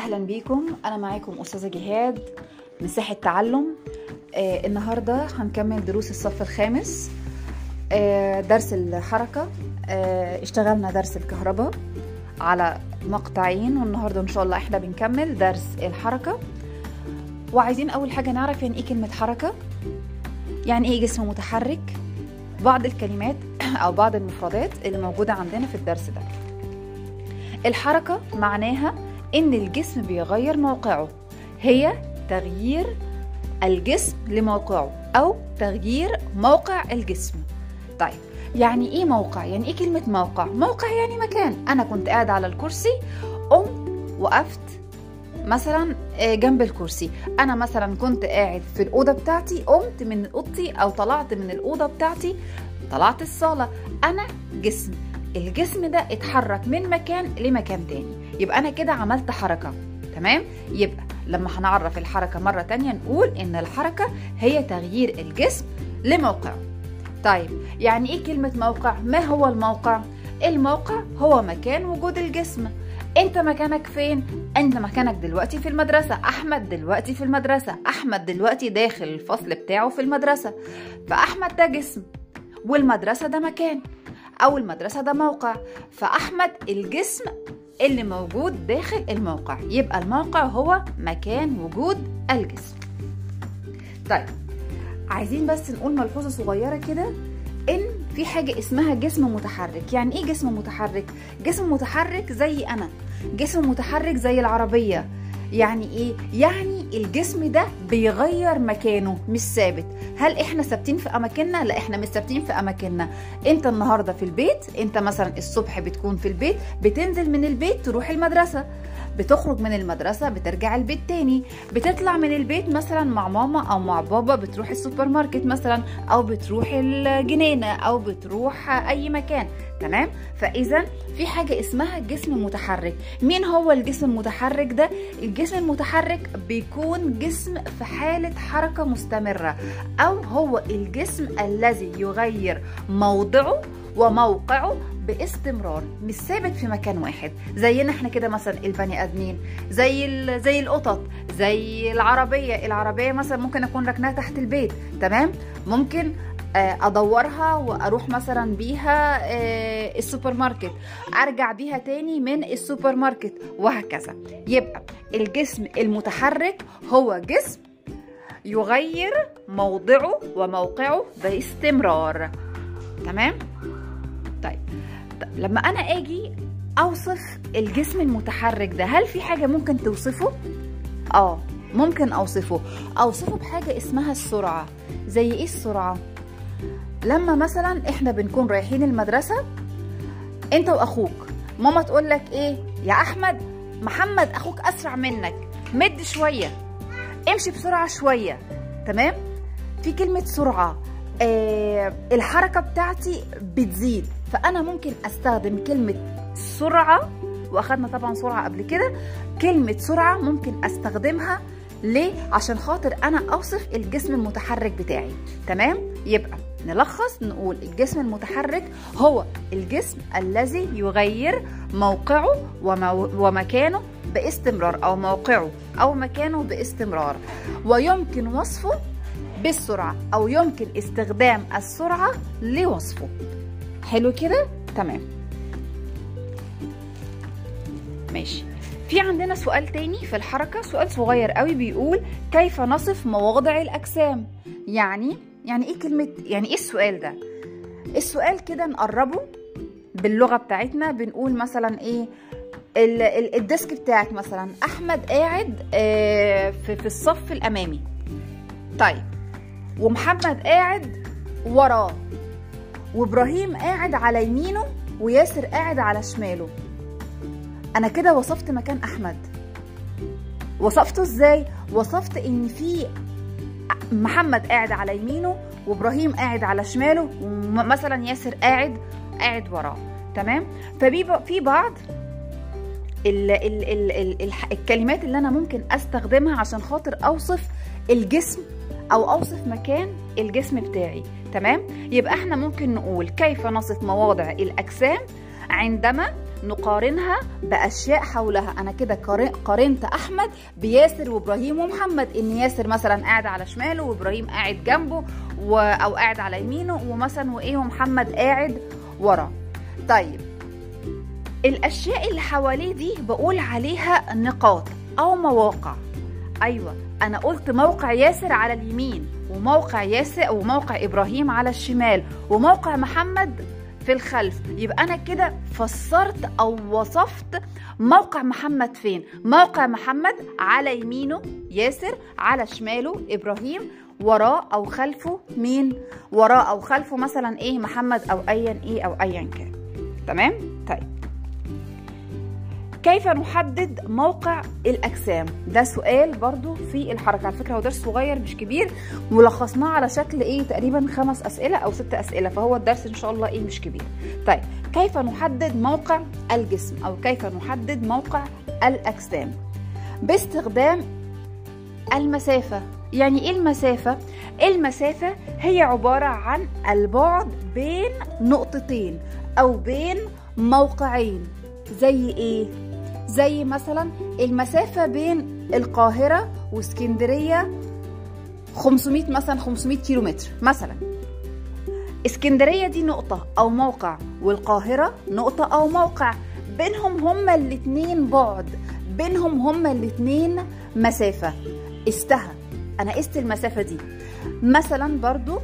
أهلا بيكم. أنا معاكم أستاذة جهاد مساحة تعلم. آه النهارده هنكمل دروس الصف الخامس آه درس الحركة. آه اشتغلنا درس الكهرباء على مقطعين والنهاردة إن شاء الله إحنا بنكمل درس الحركة. وعايزين أول حاجة نعرف يعني إيه كلمة حركة؟ يعني إيه جسم متحرك؟ بعض الكلمات أو بعض المفردات اللي موجودة عندنا في الدرس ده. الحركة معناها إن الجسم بيغير موقعه. هي تغيير الجسم لموقعه أو تغيير موقع الجسم. طيب يعني إيه موقع؟ يعني إيه كلمة موقع؟ موقع يعني مكان. أنا كنت قاعد على الكرسي قمت وقفت مثلا جنب الكرسي. أنا مثلا كنت قاعد في الأوضة بتاعتي قمت من أوضتي أو طلعت من الأوضة بتاعتي طلعت الصالة. أنا جسم. الجسم ده اتحرك من مكان لمكان تاني. يبقى أنا كده عملت حركة تمام؟ يبقى لما هنعرف الحركة مرة تانية نقول إن الحركة هي تغيير الجسم لموقعه طيب يعني إيه كلمة موقع؟ ما هو الموقع؟ الموقع هو مكان وجود الجسم. أنت مكانك فين؟ أنت مكانك دلوقتي في المدرسة. أحمد دلوقتي في المدرسة. أحمد دلوقتي داخل الفصل بتاعه في المدرسة. فأحمد ده جسم والمدرسة ده مكان أو المدرسة ده موقع. فأحمد الجسم اللي موجود داخل الموقع. يبقى الموقع هو مكان وجود الجسم. طيب عايزين بس نقول ملحوظة صغيرة كده إن في حاجة اسمها جسم متحرك. يعني إيه جسم متحرك؟ جسم متحرك زي أنا. جسم متحرك زي العربية. يعني إيه؟ يعني الجسم ده بيغير مكانه مش ثابت. هل إحنا ثابتين في أماكننا؟ لا إحنا مش ثابتين في أماكننا. أنت النهارده في البيت أنت مثلا الصبح بتكون في البيت بتنزل من البيت تروح المدرسة. بتخرج من المدرسة بترجع البيت تاني. بتطلع من البيت مثلا مع ماما أو مع بابا بتروح السوبر ماركت مثلا أو بتروح الجنينة أو بتروح أي مكان. تمام؟ فإذا في حاجة اسمها جسم متحرك. مين هو الجسم المتحرك ده؟ الجسم المتحرك بيكون جسم في حالة حركة مستمرة أو هو الجسم الذي يغير موضعه وموقعه باستمرار مش ثابت في مكان واحد. زينا إحنا كده مثلا البني آدمين زي زي القطط زي العربية. العربية مثلا ممكن أكون ركناها تحت البيت تمام؟ ممكن أدورها وأروح مثلا بيها السوبر ماركت أرجع بيها تاني من السوبر ماركت وهكذا. يبقى الجسم المتحرك هو جسم يغير موضعه وموقعه باستمرار. تمام؟ طيب لما أنا آجي أوصف الجسم المتحرك ده هل في حاجة ممكن توصفه؟ آه ممكن أوصفه. أوصفه بحاجة اسمها السرعة. زي إيه السرعة؟ لما مثلا إحنا بنكون رايحين المدرسة أنت وأخوك. ماما تقول لك إيه؟ يا أحمد محمد أخوك أسرع منك. مد شوية. امشي بسرعة شوية. تمام؟ في كلمة سرعة. آه الحركة بتاعتي بتزيد. فأنا ممكن أستخدم كلمة سرعة وأخدنا طبعا سرعة قبل كده. كلمة سرعة ممكن أستخدمها ليه؟ عشان خاطر أنا أوصف الجسم المتحرك بتاعي. تمام؟ يبقى نلخص نقول الجسم المتحرك هو الجسم الذي يغير موقعه. ومكانه باستمرار أو موقعه أو مكانه باستمرار. ويمكن وصفه بالسرعة أو يمكن استخدام السرعة لوصفه. حلو كده؟ تمام. ماشي. في عندنا سؤال تاني في الحركة سؤال صغير قوي بيقول كيف نصف مواضع الأجسام؟ يعني يعني إيه كلمة يعني إيه السؤال ده؟ السؤال كده نقربه باللغة بتاعتنا بنقول مثلا إيه الديسك بتاعك مثلا أحمد قاعد في الصف الأمامي. طيب ومحمد قاعد وراه وإبراهيم قاعد على يمينه وياسر قاعد على شماله. أنا كده وصفت مكان أحمد. وصفته إزاي؟ وصفت إن في محمد قاعد على يمينه وإبراهيم قاعد على شماله ومثلا ياسر قاعد قاعد وراه. تمام؟ ففي بعض ال ال ال ال ال الكلمات اللي أنا ممكن أستخدمها عشان خاطر أوصف الجسم أو أوصف مكان الجسم بتاعي. تمام؟ يبقى إحنا ممكن نقول كيف نصف مواضع الأجسام عندما نقارنها بأشياء حولها. أنا كده قار- قارنت أحمد بياسر وإبراهيم ومحمد. إن ياسر مثلا قاعد على شماله وإبراهيم قاعد جنبه و... أو قاعد على يمينه ومثلا وإيه ومحمد قاعد وراه طيب الأشياء اللي حواليه دي بقول عليها نقاط أو مواقع. أيوه أنا قلت موقع ياسر على اليمين وموقع ياسر وموقع إبراهيم على الشمال وموقع محمد في الخلف. يبقى أنا كده فسرت أو وصفت موقع محمد فين؟ موقع محمد على يمينه ياسر على شماله إبراهيم وراه أو خلفه مين؟ وراه أو خلفه مثلا إيه؟ محمد أو ايا إيه أو ايا كان. تمام؟ طيب. كيف نحدد موقع الأجسام؟ ده سؤال برضو في الحركة على فكرة هو درس صغير مش كبير ولخصناه على شكل إيه تقريبا خمس أسئلة أو ست أسئلة فهو الدرس إن شاء الله إيه مش كبير طيب كيف نحدد موقع الجسم أو كيف نحدد موقع الأجسام؟ باستخدام المسافة يعني إيه المسافة؟ المسافة هي عبارة عن البعد بين نقطتين أو بين موقعين زي إيه؟ زي مثلا المسافة بين القاهرة واسكندرية 500 مثلا 500 كيلو متر مثلا. اسكندرية دي نقطة أو موقع والقاهرة نقطة أو موقع. بينهم هما الاتنين بعد. بينهم هما الاتنين مسافة. قستها أنا قست المسافة دي. مثلا برضو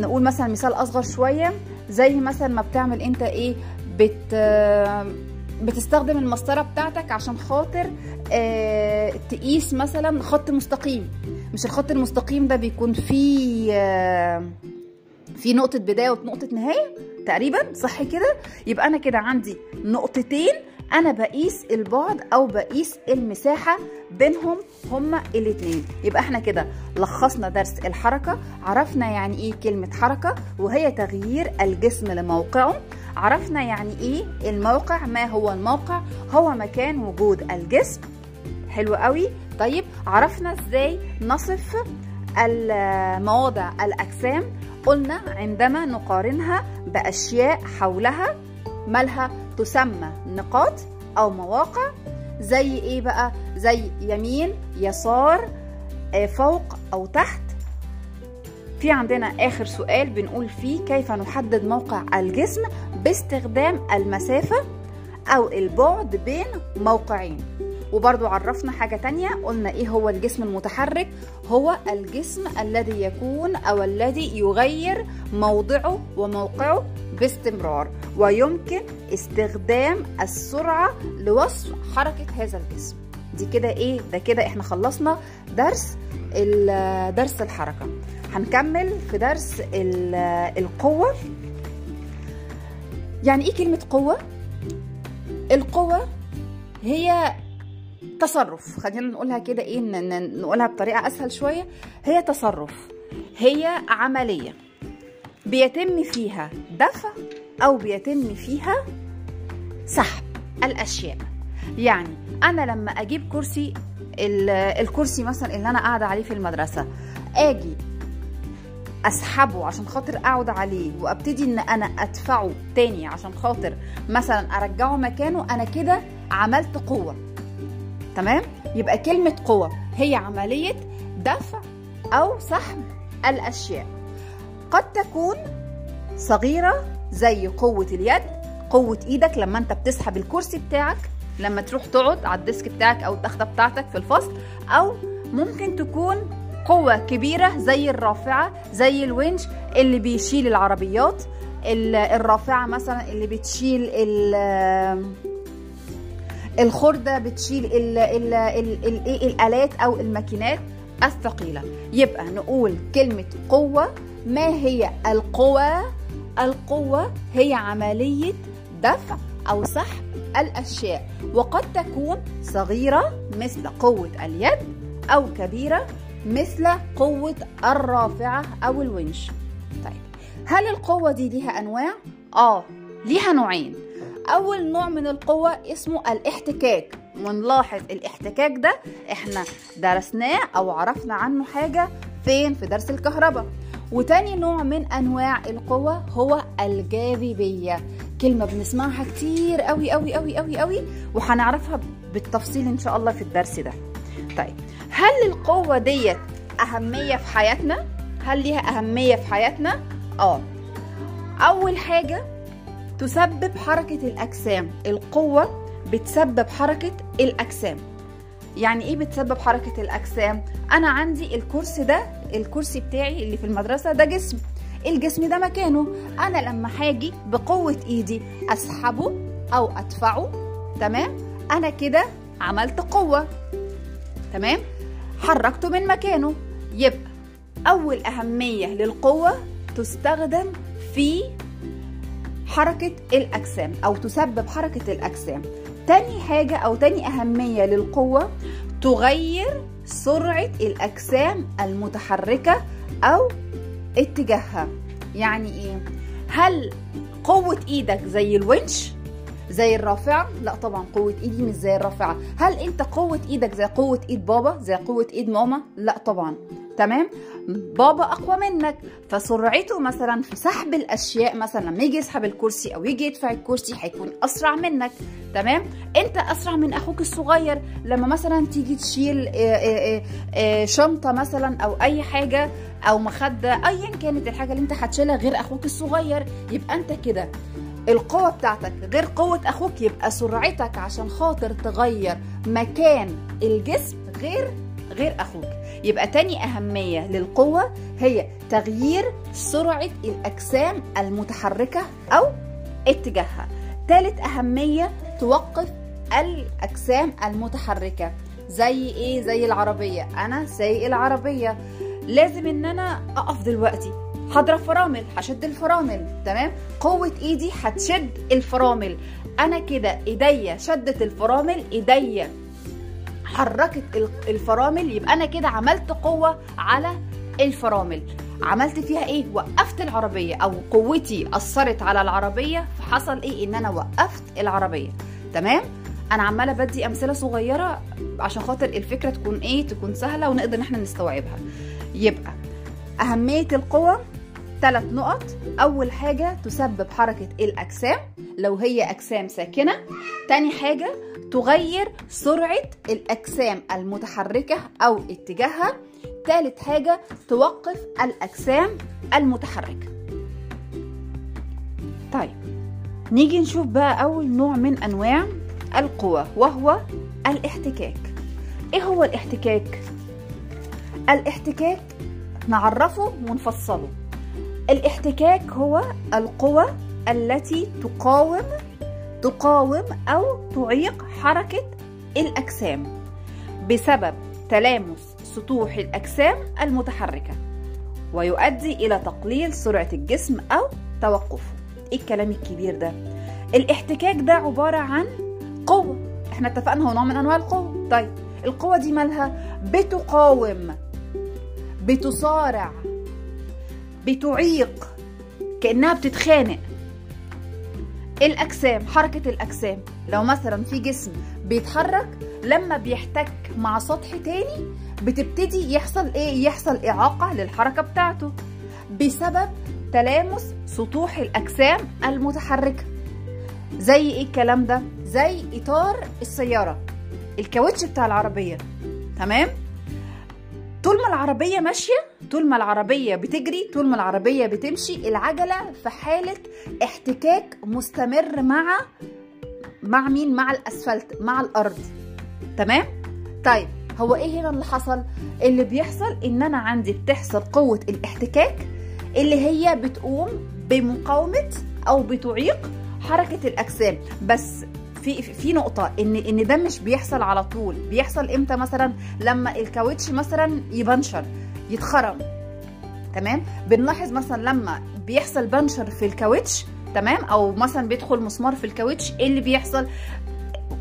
نقول مثلا مثال أصغر شوية زي مثلا ما بتعمل أنت إيه؟ بت بتستخدم المسطرة بتاعتك عشان خاطر آه تقيس مثلا خط مستقيم. مش الخط المستقيم ده بيكون فيه آه في نقطة بداية ونقطة نهاية؟ تقريبا صح كده؟ يبقى أنا كده عندي نقطتين. أنا بقيس البعد أو بقيس المساحة بينهم هما الاتنين. يبقى إحنا كده لخصنا درس الحركة عرفنا يعني إيه كلمة حركة وهي تغيير الجسم لموقعه. عرفنا يعني إيه الموقع ما هو الموقع؟ هو مكان وجود الجسم. حلو قوي. طيب عرفنا إزاي نصف المواضع الأجسام؟ قلنا عندما نقارنها بأشياء حولها مالها تسمى نقاط أو مواقع زي إيه بقى؟ زي يمين يسار آه، فوق أو تحت. في عندنا آخر سؤال بنقول فيه كيف نحدد موقع الجسم باستخدام المسافة أو البعد بين موقعين. وبرضو عرفنا حاجة تانية قلنا إيه هو الجسم المتحرك؟ هو الجسم الذي يكون أو الذي يغير موضعه وموقعه باستمرار ويمكن استخدام السرعة لوصف حركة هذا الجسم. دي كده إيه؟ ده كده إحنا خلصنا درس درس الحركة. هنكمل في درس ال- القوة. يعني إيه كلمة قوة؟ القوة هي تصرف. خلينا نقولها كده إيه نقولها بطريقة أسهل شوية. هي تصرف. هي عملية. بيتم فيها دفع أو بيتم فيها سحب. الأشياء. يعني أنا لما أجيب كرسي ال- الكرسي مثلا اللي أنا قاعدة عليه في المدرسة آجي أسحبه عشان خاطر أقعد عليه وأبتدي إن أنا أدفعه تاني عشان خاطر مثلا أرجعه مكانه أنا كده عملت قوة. تمام؟ يبقى كلمة قوة هي عملية دفع أو سحب الأشياء. قد تكون صغيرة زي قوة اليد قوة إيدك لما أنت بتسحب الكرسي بتاعك لما تروح تقعد على الديسك بتاعك أو التخته بتاعتك في الفصل أو ممكن تكون قوة كبيرة زي الرافعة زي الونش اللي بيشيل العربيات. ال- الرافعة مثلا اللي بتشيل ال- الخردة بتشيل ال ال ال ال إيه الآلات أو الماكينات. الثقيلة يبقى نقول كلمة قوة ما هي القوة؟ القوة هي عملية دفع أو سحب الأشياء. وقد تكون صغيرة مثل قوة اليد أو كبيرة مثل قوة الرافعة أو الونش. طيب هل القوة دي ليها أنواع؟ آه ليها نوعين. أول نوع من القوة اسمه الاحتكاك. ونلاحظ الاحتكاك ده إحنا درسناه أو عرفنا عنه حاجة فين؟ في درس الكهرباء. وتاني نوع من أنواع القوة هو الجاذبية. كلمة بنسمعها كتير قوي قوي قوي قوي قوي وهنعرفها بالتفصيل إن شاء الله في الدرس ده. طيب هل القوة ديت أهمية في حياتنا؟ هل ليها أهمية في حياتنا؟ آه. أول حاجة تسبب حركة الأجسام. القوة بتسبب حركة الأجسام. يعني إيه بتسبب حركة الأجسام؟ أنا عندي الكرسي ده الكرسي بتاعي اللي في المدرسة ده جسم. الجسم ده مكانه. أنا لما هاجي بقوة إيدي أسحبه أو أدفعه تمام؟ أنا كده عملت قوة. تمام؟ حركته من مكانه. يبقى أول أهمية للقوة تستخدم في حركة الأجسام أو تسبب حركة الأجسام. تاني حاجة أو تاني أهمية للقوة تغير سرعة الأجسام المتحركة أو اتجاهها. يعني إيه؟ هل قوة إيدك زي الونش؟ زي الرافعة؟ لا طبعا قوة إيدي مش زي الرافعة هل أنت قوة إيدك زي قوة إيد بابا زي قوة إيد ماما؟ لا طبعا. تمام؟ بابا أقوى منك. فسرعته مثلا في سحب الأشياء مثلا لما يجي يسحب الكرسي أو يجي يدفع الكرسي هيكون أسرع منك. تمام؟ أنت أسرع من أخوك الصغير. لما مثلا تيجي تشيل شنطة مثلا أو أي حاجة أو مخدة ايا كانت الحاجة اللي أنت هتشيلها غير أخوك الصغير يبقى أنت كده. القوة بتاعتك غير قوة أخوك يبقى سرعتك عشان خاطر تغير مكان الجسم غير غير أخوك. يبقى تاني أهمية للقوة هي تغيير سرعة الأجسام المتحركة أو اتجاهها. تالت أهمية توقف الأجسام المتحركة. زي إيه؟ زي العربية. أنا سايق العربية. لازم إن أنا أقف دلوقتي. هضرب فرامل هشد الفرامل تمام؟ قوة إيدي هتشد الفرامل. أنا كده إيديا شدت الفرامل إيديا حركت الفرامل يبقى أنا كده عملت قوة على الفرامل. عملت فيها إيه؟ وقفت العربية أو قوتي أثرت على العربية فحصل إيه؟ إن أنا وقفت العربية تمام؟ أنا عمالة بدي أمثلة صغيرة عشان خاطر الفكرة تكون إيه؟ تكون سهلة ونقدر إن إحنا نستوعبها. يبقى أهمية القوة ثلاث نقط. أول حاجة تسبب حركة الأجسام لو هي أجسام ساكنة. تاني حاجة تغير سرعة الأجسام المتحركة أو اتجاهها. ثالث حاجة توقف الأجسام المتحركة. طيب نيجي نشوف بقى أول نوع من أنواع القوى وهو الاحتكاك. إيه هو الاحتكاك؟ الاحتكاك نعرفه ونفصله. الاحتكاك هو القوى التي تقاوم تقاوم أو تعيق حركة الأجسام بسبب تلامس سطوح الأجسام المتحركة ويؤدي إلى تقليل سرعة الجسم أو توقفه إيه الكلام الكبير ده؟ الاحتكاك ده عبارة عن قوة. إحنا اتفقنا هو نوع من أنواع القوة. طيب القوة دي مالها؟ بتقاوم بتصارع بتعيق كأنها بتتخانق. الأجسام حركة الأجسام. لو مثلا في جسم بيتحرك لما بيحتك مع سطح تاني بتبتدي يحصل إيه؟ يحصل إعاقة للحركة بتاعته بسبب تلامس سطوح الأجسام المتحركة. زي إيه الكلام ده؟ زي إطار السيارة. الكاوتش بتاع العربية. تمام؟ طول ما العربية ماشية طول ما العربية بتجري طول ما العربية بتمشي العجلة في حالة احتكاك مستمر مع مع مين؟ مع الأسفلت مع الأرض. تمام؟ طيب هو إيه هنا اللي حصل؟ اللي بيحصل إن أنا عندي بتحصل قوة الاحتكاك اللي هي بتقوم بمقاومة أو بتعيق حركة الأجسام. بس في في نقطة إن إن ده مش بيحصل على طول، بيحصل إمتى مثلا؟ لما الكاوتش مثلا يبنشر يتخرم. تمام؟ بنلاحظ مثلا لما بيحصل بنشر في الكاوتش تمام؟ أو مثلا بيدخل مسمار في الكاوتش، إيه اللي بيحصل؟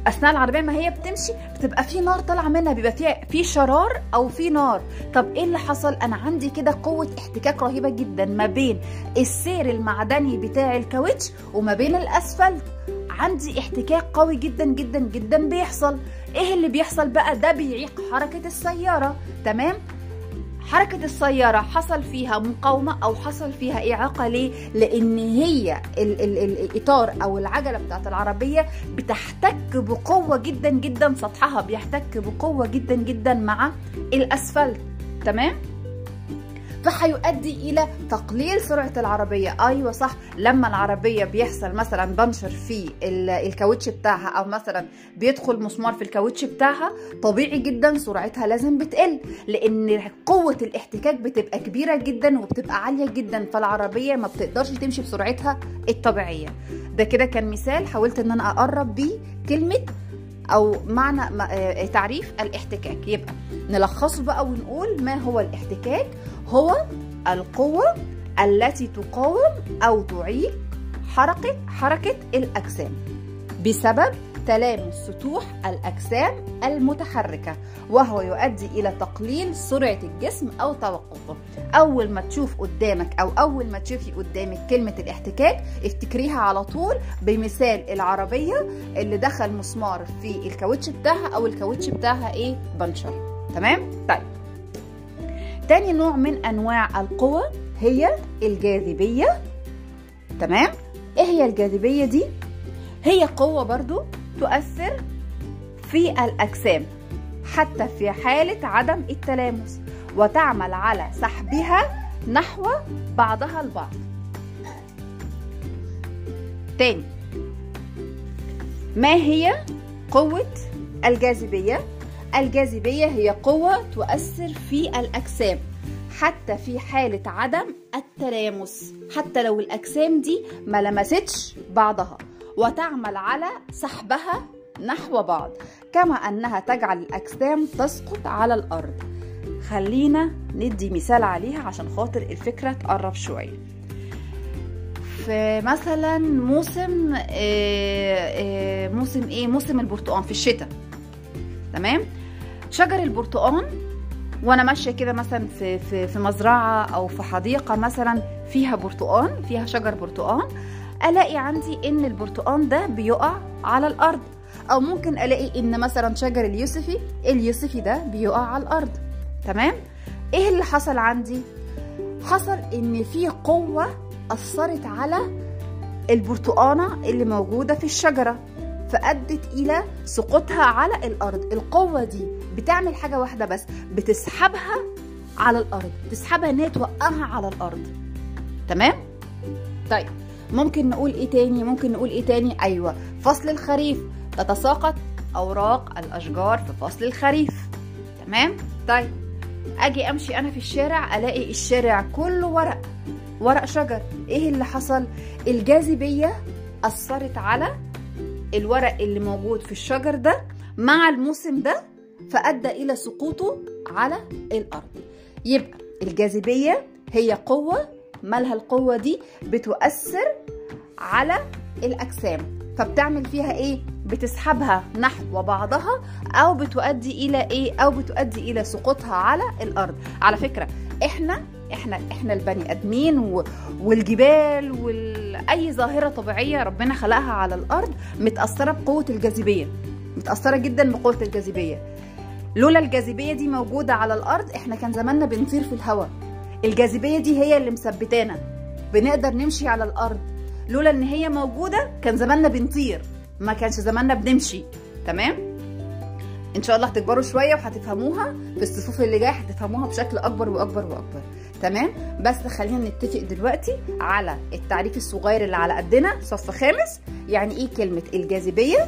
أثناء العربية ما هي بتمشي بتبقى في نار طالعة منها بيبقى فيها في شرار أو في نار طب إيه اللي حصل أنا عندي كده قوة احتكاك رهيبة جدا ما بين السير المعدني بتاع الكاوتش وما بين الأسفلت عندي احتكاك قوي جدا جدا جدا بيحصل. إيه اللي بيحصل بقى؟ ده بيعيق حركة السيارة. تمام؟ حركة السيارة حصل فيها مقاومة أو حصل فيها إعاقة ليه؟ لأن هي ال ال ال الإطار أو العجلة بتاعت العربية بتحتك بقوة جدا جدا. سطحها بيحتك بقوة جدا جدا مع الأسفلت. تمام؟ فهيؤدي إلى تقليل سرعة العربية. أيوه صح. لما العربية بيحصل مثلا بنشر في الكاوتش بتاعها أو مثلا بيدخل مسمار في الكاوتش بتاعها طبيعي جدا سرعتها لازم بتقل لأن قوة الاحتكاك بتبقى كبيرة جدا وبتبقى عالية جدا فالعربية ما بتقدرش تمشي بسرعتها الطبيعية. ده كده كان مثال حاولت إن أنا أقرب بيه كلمة أو معنى تعريف الاحتكاك. يبقى نلخصه بقى ونقول ما هو الاحتكاك؟ هو القوة التي تقاوم أو تعيق حركة حركة الأجسام. بسبب تلامس سطوح الأجسام المتحركة وهو يؤدي إلى تقليل سرعة الجسم أو توقفه. أول ما تشوف قدامك أو أول ما تشوفي قدامك كلمة الاحتكاك افتكريها على طول بمثال العربية اللي دخل مسمار في الكاوتش بتاعها أو الكاوتش بتاعها إيه؟ بنشر. تمام؟ طيب. تاني نوع من أنواع القوى هي الجاذبية. تمام؟ إيه هي الجاذبية دي؟ هي قوة برضو تؤثر في الأجسام حتى في حالة عدم التلامس وتعمل على سحبها نحو بعضها البعض. تاني ما هي قوة الجاذبية؟ الجاذبية هي قوة تؤثر في الأجسام حتى في حالة عدم التلامس حتى لو الأجسام دي ما لمستش بعضها. وتعمل على سحبها نحو بعض كما أنها تجعل الأجسام تسقط على الأرض. خلينا ندي مثال عليها عشان خاطر الفكرة تقرب شوية. في مثلا موسم موسم إيه؟ موسم البرتقال في الشتاء. تمام؟ شجر البرتقال وأنا ماشية كده مثلا في في في مزرعة أو في حديقة مثلا فيها برتقال فيها شجر برتقال ألاقي عندي إن البرتقال ده بيقع على الأرض. أو ممكن ألاقي إن مثلا شجر اليوسفي اليوسفي ده بيقع على الأرض. تمام؟ إيه اللي حصل عندي؟ حصل إن في قوة أثرت على البرتقانة اللي موجودة في الشجرة فأدت إلى سقوطها على الأرض. القوة دي بتعمل حاجة واحدة بس بتسحبها على الأرض تسحبها إن هي توقعها على الأرض. تمام؟ طيب. ممكن نقول إيه تاني؟ ممكن نقول إيه تاني؟ أيوة فصل الخريف تتساقط أوراق الأشجار في فصل الخريف تمام؟ طيب أجي أمشي أنا في الشارع ألاقي الشارع كله ورق ورق شجر إيه اللي حصل؟ الجاذبية أثرت على الورق اللي موجود في الشجر ده مع الموسم ده فأدى إلى سقوطه على الأرض يبقى الجاذبية هي قوة مالها القوة دي بتؤثر على الأجسام فبتعمل فيها إيه؟ بتسحبها نحو بعضها أو بتؤدي إلى إيه؟ أو بتؤدي إلى سقوطها على الأرض على فكرة إحنا إحنا إحنا البني آدمين. والجبال واي ظاهرة طبيعية ربنا خلقها على الأرض متأثرة بقوة الجاذبية متأثرة جدا بقوة الجاذبية لولا الجاذبية دي موجودة على الأرض إحنا كان زماننا بنطير في الهواء الجاذبية دي هي اللي مثبتانا. بنقدر نمشي على الأرض. لولا إن هي موجودة كان زماننا بنطير. ما كانش زماننا بنمشي. تمام؟ إن شاء الله هتكبروا شوية وهتفهموها. في الصفوف اللي جاية هتفهموها بشكل أكبر وأكبر وأكبر. تمام؟ بس خلينا نتفق دلوقتي على التعريف الصغير اللي على قدنا. صف خامس. يعني إيه كلمة؟ الجاذبية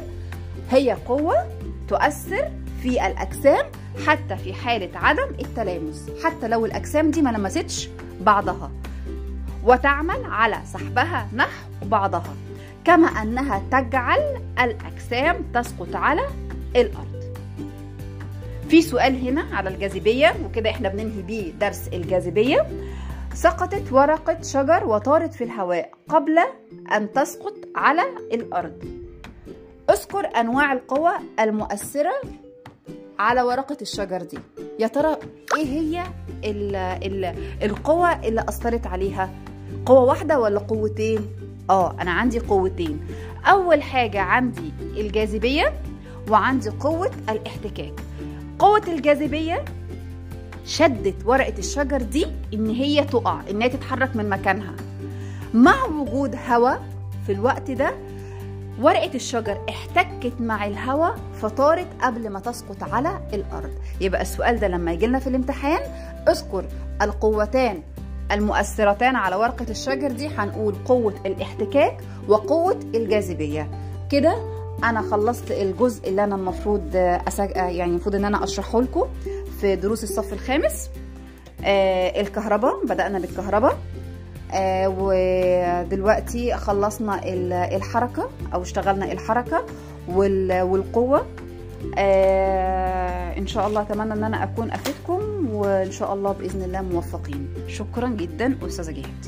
هي قوة تؤثر في الأجسام حتى في حالة عدم التلامس حتى لو الأجسام دي ما لمستش بعضها. وتعمل على سحبها نحو بعضها كما أنها تجعل الأجسام تسقط على الأرض. في سؤال هنا على الجاذبية وكده إحنا بننهي بيه درس الجاذبية. سقطت ورقة شجر وطارت في الهواء قبل أن تسقط على الأرض. اذكر أنواع القوى المؤثرة على ورقة الشجر دي. يا ترى إيه هي ال ال القوى اللي أثرت عليها؟ قوة واحدة ولا قوتين؟ آه أنا عندي قوتين. أول حاجة عندي الجاذبية وعندي قوة الاحتكاك. قوة الجاذبية شدت ورقة الشجر دي إن هي تقع إن هي تتحرك من مكانها. مع وجود هواء في الوقت ده ورقة الشجر احتكت مع الهواء فطارت قبل ما تسقط على الأرض. يبقى السؤال ده لما يجي لنا في الامتحان اذكر القوتان المؤثرتان على ورقة الشجر دي هنقول قوة الاحتكاك وقوة الجاذبية. كده أنا خلصت الجزء اللي أنا المفروض. يعني المفروض إن أنا أشرحه لكم في دروس الصف الخامس. آه الكهرباء بدأنا بالكهرباء. ودلوقتي خلصنا الحركة أو اشتغلنا الحركة والقوة. آه إن شاء الله أتمنى أن أنا أكون أفدكم وإن شاء الله بإذن الله موفقين. شكرا جدا أستاذة جهاد.